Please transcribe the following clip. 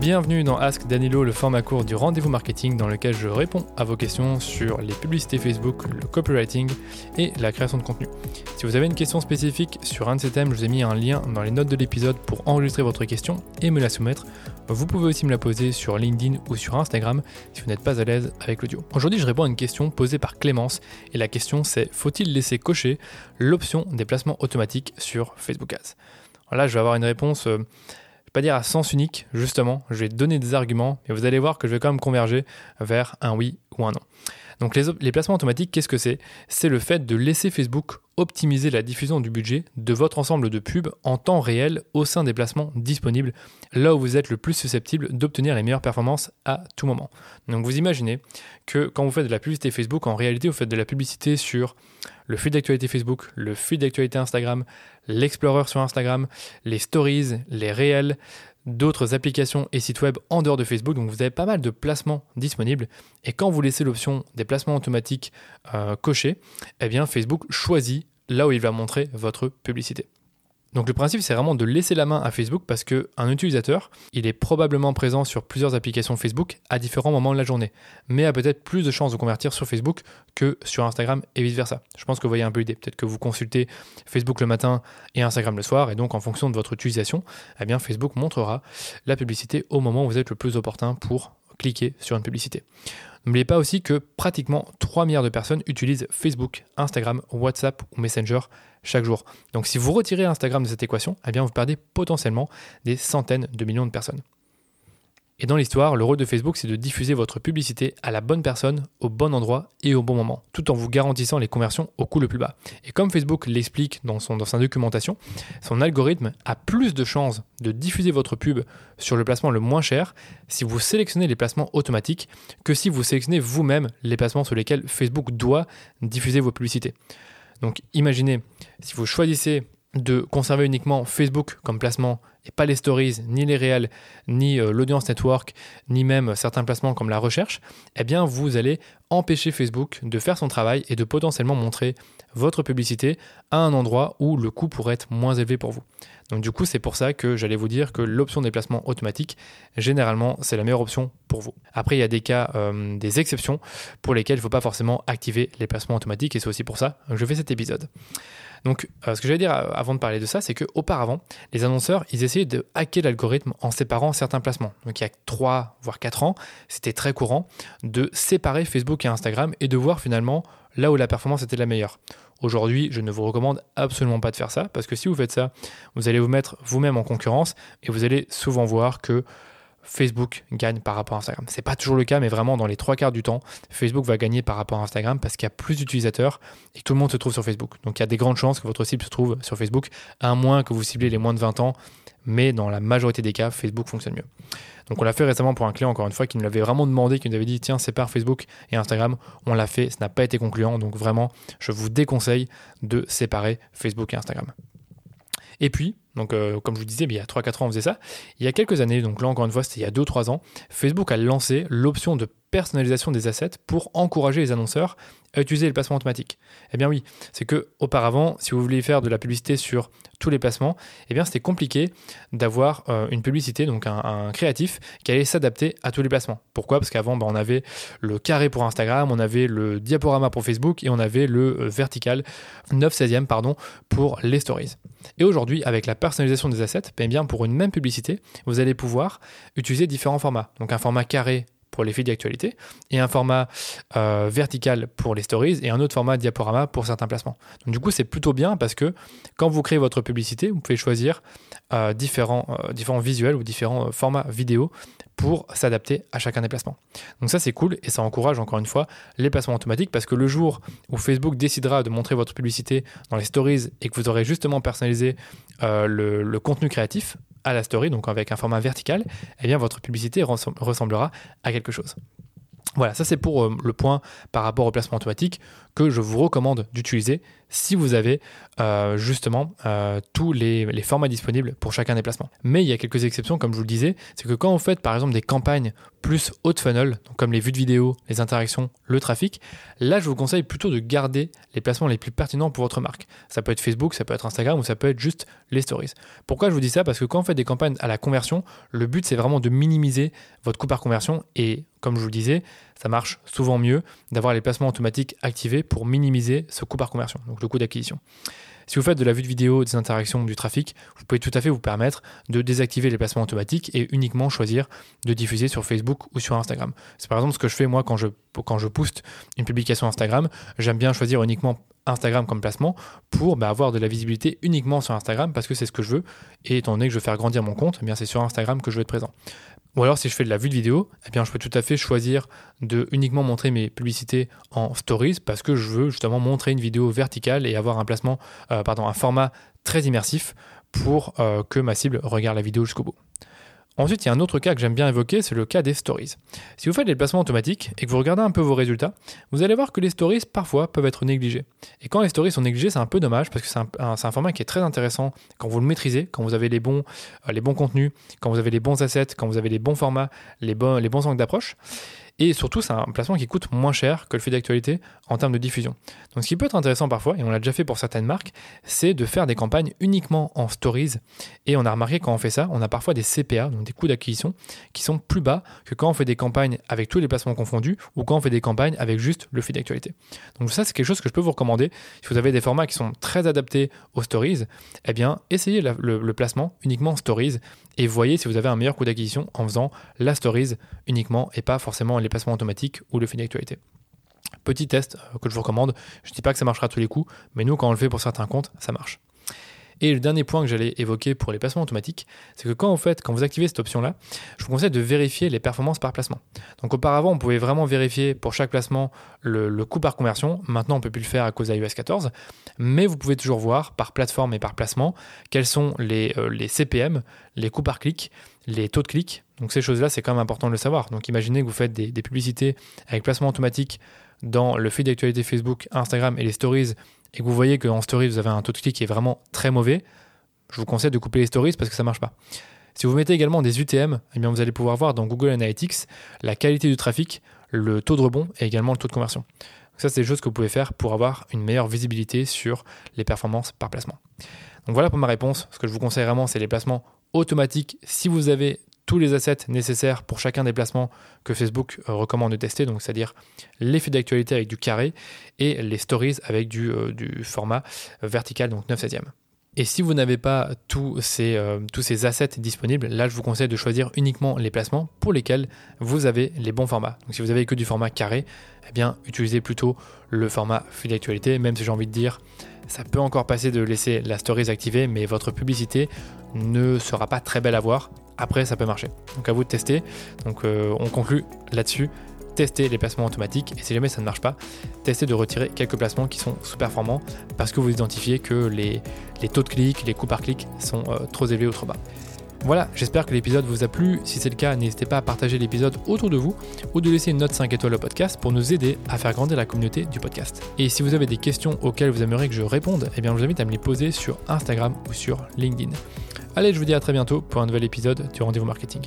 Bienvenue dans Ask Danilo, le format court du rendez-vous marketing dans lequel je réponds à vos questions sur les publicités Facebook, le copywriting et la création de contenu. Si vous avez une question spécifique sur un de ces thèmes, je vous ai mis un lien dans les notes de l'épisode pour enregistrer votre question et me la soumettre. Vous pouvez aussi me la poser sur LinkedIn ou sur Instagram si vous n'êêtes pas à l'aise avec l'audio. Aujourd'hui, je réponds à une question posée par Clémence et la question c'est faut-il laisser cocher l'option des placements automatiques sur Facebook Ads? Là, je vais avoir une réponse pas dire à sens unique, justement, je vais donner des arguments, mais vous allez voir que je vais quand même converger vers un oui ou un non. Donc les, placements automatiques, qu'est-ce que c'est? C'est le fait de laisser Facebook optimiser la diffusion du budget de votre ensemble de pubs en temps réel au sein des placements disponibles, là où vous êtes le plus susceptible d'obtenir les meilleures performances à tout moment. Donc vous imaginez que quand vous faites de la publicité Facebook, en réalité vous faites de la publicité sur le feed d'actualité Facebook, le feed d'actualité Instagram, l'Explorer sur Instagram, les stories, les réels, d'autres applications et sites web en dehors de Facebook. Donc vous avez pas mal de placements disponibles. Et quand vous laissez l'option des placements automatiques euh, eh bien Facebook choisit là où il va montrer votre publicité. Donc le principe, c'est vraiment de laisser la main à Facebook parce qu'un utilisateur, il est probablement présent sur plusieurs applications Facebook à différents moments de la journée, mais a peut-être plus de chances de convertir sur Facebook que sur Instagram et vice-versa. Je pense que vous voyez un peu l'idée. Peut-être que vous consultez Facebook le matin et Instagram le soir, et donc en fonction de votre utilisation, eh Facebook montrera la publicité au moment où vous êtes le plus opportun pour cliquer sur une publicité. N'oubliez pas aussi que pratiquement 3 milliards de personnes utilisent Facebook, Instagram, WhatsApp ou Messenger chaque jour. Donc si vous retirez Instagram de cette équation, eh vous perdez potentiellement des centaines de millions de personnes. Et dans l'histoire, le rôle de Facebook, c'est de diffuser votre publicité à la bonne personne, au bon endroit et au bon moment, tout en vous garantissant les conversions au coût le plus bas. Et comme Facebook l'explique dans, sa documentation, son algorithme a plus de chances de diffuser votre pub sur le placement le moins cher si vous sélectionnez les placements automatiques que si vous sélectionnez vous-même les placements sur lesquels Facebook doit diffuser vos publicités. Donc imaginez, si vous choisissez de conserver uniquement Facebook comme placement et pas les stories, ni les réels, ni euh, l'audience network, ni même certains placements comme la recherche, eh bien vous allez empêcher Facebook de faire son travail et de potentiellement montrer votre publicité à un endroit où le coût pourrait être moins élevé pour vous. Donc du coup, c'est pour ça que j'allais vous dire que l'option des placements automatiques, généralement, c'est la meilleure option pour vous. Après, il y a des cas, euh, des exceptions pour lesquels il ne faut pas forcément activer les placements automatiques et c'est aussi pour ça que je fais cet épisode. Donc, euh, ce que j'allais dire euh, avant de parler de ça, c'est qu'auparavant, les annonceurs, ils essayaient de hacker l'algorithme en séparant certains placements. Donc, il y a 3 voire 4 ans, c'était très courant de séparer Facebook et Instagram et de voir finalement là où la performance était la meilleure. Aujourd'hui, je ne vous recommande absolument pas de faire ça parce que si vous faites ça, vous allez vous mettre vous-même en concurrence et vous allez souvent voir que Facebook gagne par rapport à Instagram. C'est pas toujours le cas, mais vraiment dans les trois quarts du temps, Facebook va gagner par rapport à Instagram parce qu'il y a plus d'utilisateurs et tout le monde se trouve sur Facebook. Donc il y a des grandes chances que votre cible se trouve sur Facebook, à moins que vous ciblez les moins de 20 ans, mais dans la majorité des cas, Facebook fonctionne mieux. Donc on l'a fait récemment pour un client, encore une fois, qui nous l'avait vraiment demandé, qui nous avait dit tiens, sépare Facebook et Instagram. On l'a fait, ça n'a pas été concluant, donc vraiment, je vous déconseille de séparer Facebook et Instagram. Et puis, donc, euh, comme je vous disais, il y a 3-4 ans, on faisait ça. Il y a quelques années, donc là encore une fois, c'était il y a 2-3 ans, Facebook a lancé l'option de personnalisation des assets pour encourager les annonceurs à utiliser le placement automatique. Eh bien oui, c'est que auparavant, si vous vouliez faire de la publicité sur tous les placements, eh bien c'était compliqué d'avoir euh, une publicité, donc un, créatif qui allait s'adapter à tous les placements. Pourquoi? Parce qu'avant, bah, on avait le carré pour Instagram, on avait le diaporama pour Facebook et on avait le euh, vertical 9 16e pardon pour les stories. Et aujourd'hui, avec la personnalisation des assets, eh bien pour une même publicité, vous allez pouvoir utiliser différents formats. Donc un format carré pour les fils d'actualité, et un format euh, vertical pour les stories, et un autre format diaporama pour certains placements. Donc, du coup, c'est plutôt bien parce que quand vous créez votre publicité, vous pouvez choisir euh, différents, euh, différents visuels ou différents formats vidéo pour s'adapter à chacun des placements. Donc ça c'est cool et ça encourage encore une fois les placements automatiques parce que le jour où Facebook décidera de montrer votre publicité dans les stories et que vous aurez justement personnalisé le, le, contenu créatif, à la story, donc avec un format vertical, eh bien votre publicité ressemblera à quelque chose. Voilà, ça c'est pour euh, le point par rapport au placement automatique que je vous recommande d'utiliser si vous avez euh, justement euh, tous les, formats disponibles pour chacun des placements. Mais il y a quelques exceptions, comme je vous le disais, c'est que quand vous faites par exemple des campagnes plus haut funnel, comme les vues de vidéo, les interactions, le trafic, là je vous conseille plutôt de garder les placements les plus pertinents pour votre marque. Ça peut être Facebook, ça peut être Instagram ou ça peut être juste les stories. Pourquoi je vous dis ça? Parce que quand vous faites des campagnes à la conversion, le but c'est vraiment de minimiser votre coût par conversion et comme je vous le disais, ça marche souvent mieux d'avoir les placements automatiques activés pour minimiser ce coût par conversion, donc le coût d'acquisition. Si vous faites de la vue de vidéo, des interactions, du trafic, vous pouvez tout à fait vous permettre de désactiver les placements automatiques et uniquement choisir de diffuser sur Facebook ou sur Instagram. C'est par exemple ce que je fais moi quand je, quand poste une publication Instagram. J'aime bien choisir uniquement Instagram comme placement pour bah, avoir de la visibilité uniquement sur Instagram parce que c'est ce que je veux. Et étant donné que je veux faire grandir mon compte, eh c'est sur Instagram que je veux être présent. Ou alors si je fais de la vue de vidéo, eh je peux tout à fait choisir de uniquement montrer mes publicités en stories parce que je veux justement montrer une vidéo verticale et avoir un placement, euh, pardon, un format très immersif pour euh, que ma cible regarde la vidéo jusqu'au bout. Ensuite, il y a un autre cas que j'aime bien évoquer, c'est le cas des stories. Si vous faites des placements automatiques et que vous regardez un peu vos résultats, vous allez voir que les stories parfois peuvent être négligées. Et quand les stories sont négligées, c'est un peu dommage parce que c'est un, format qui est très intéressant quand vous le maîtrisez, quand vous avez les bons, euh, les bons contenus, quand vous avez les bons assets, quand vous avez les bons formats, les bons angles d'approche. Et surtout, c'est un placement qui coûte moins cher que le fait d'actualité en termes de diffusion. Donc ce qui peut être intéressant parfois, et on l'a déjà fait pour certaines marques, c'est de faire des campagnes uniquement en stories. Et on a remarqué quand on fait ça, on a parfois des CPA, donc des coûts d'acquisition, qui sont plus bas que quand on fait des campagnes avec tous les placements confondus ou quand on fait des campagnes avec juste le feed d'actualité. Donc ça, c'est quelque chose que je peux vous recommander. Si vous avez des formats qui sont très adaptés aux stories, eh bien, essayez le, le placement uniquement en stories et voyez si vous avez un meilleur coût d'acquisition en faisant la stories uniquement et pas forcément les placements automatiques ou le fil d'actualité. Petit test euh, que je vous recommande. Je ne dis pas que ça marchera à tous les coups, mais nous, quand on le fait pour certains comptes, ça marche. Et le dernier point que j'allais évoquer pour les placements automatiques, c'est que quand, quand vous activez cette option-là, je vous conseille de vérifier les performances par placement. Donc auparavant, on pouvait vraiment vérifier pour chaque placement le, coût par conversion. Maintenant, on ne peut plus le faire à cause d'iOS 14. Mais vous pouvez toujours voir par plateforme et par placement quels sont les, euh, les CPM, les coûts par clic, les taux de clic. Donc ces choses-là, c'est quand même important de le savoir. Donc imaginez que vous faites des, des publicités avec placement automatique dans le feed d'actualité Facebook, Instagram et les stories et que vous voyez qu'en stories, vous avez un taux de clic qui est vraiment très mauvais, je vous conseille de couper les stories parce que ça ne marche pas. Si vous mettez également des UTM, eh bien vous allez pouvoir voir dans Google Analytics la qualité du trafic, le taux de rebond et également le taux de conversion. ça, c'est des choses que vous pouvez faire pour avoir une meilleure visibilité sur les performances par placement. Donc voilà pour ma réponse. Ce que je vous conseille vraiment, c'est les placements automatiques si vous avez tous les assets nécessaires pour chacun des placements que Facebook euh, recommande de tester, donc c'est-à-dire l'effet d'actualité avec du carré et les stories avec du, euh, format vertical, donc 9 16 et si vous n'avez pas tous ces, euh, tous ces assets disponibles, là je vous conseille de choisir uniquement les placements pour lesquels vous avez les bons formats. Donc si vous avez que du format carré, eh bien utilisez plutôt le format fil d'actualité, même si j'ai envie de dire ça peut encore passer de laisser la stories activée, mais votre publicité ne sera pas très belle à voir. Après, ça peut marcher. Donc à vous de tester. Donc euh, on conclut là-dessus. Testez les placements automatiques et si jamais ça ne marche pas, testez de retirer quelques placements qui sont sous-performants parce que vous identifiez que les, taux de clic, les coûts par clic sont euh, trop élevés ou trop bas. Voilà, j'espère que l'épisode vous a plu. Si c'est le cas, n'hésitez pas à partager l'épisode autour de vous ou de laisser une note 5 étoiles au podcast pour nous aider à faire grandir la communauté du podcast. Et si vous avez des questions auxquelles vous aimeriez que je réponde, eh bien je vous invite à me les poser sur Instagram ou sur LinkedIn. Allez, je vous dis à très bientôt pour un nouvel épisode du Rendez-vous Marketing.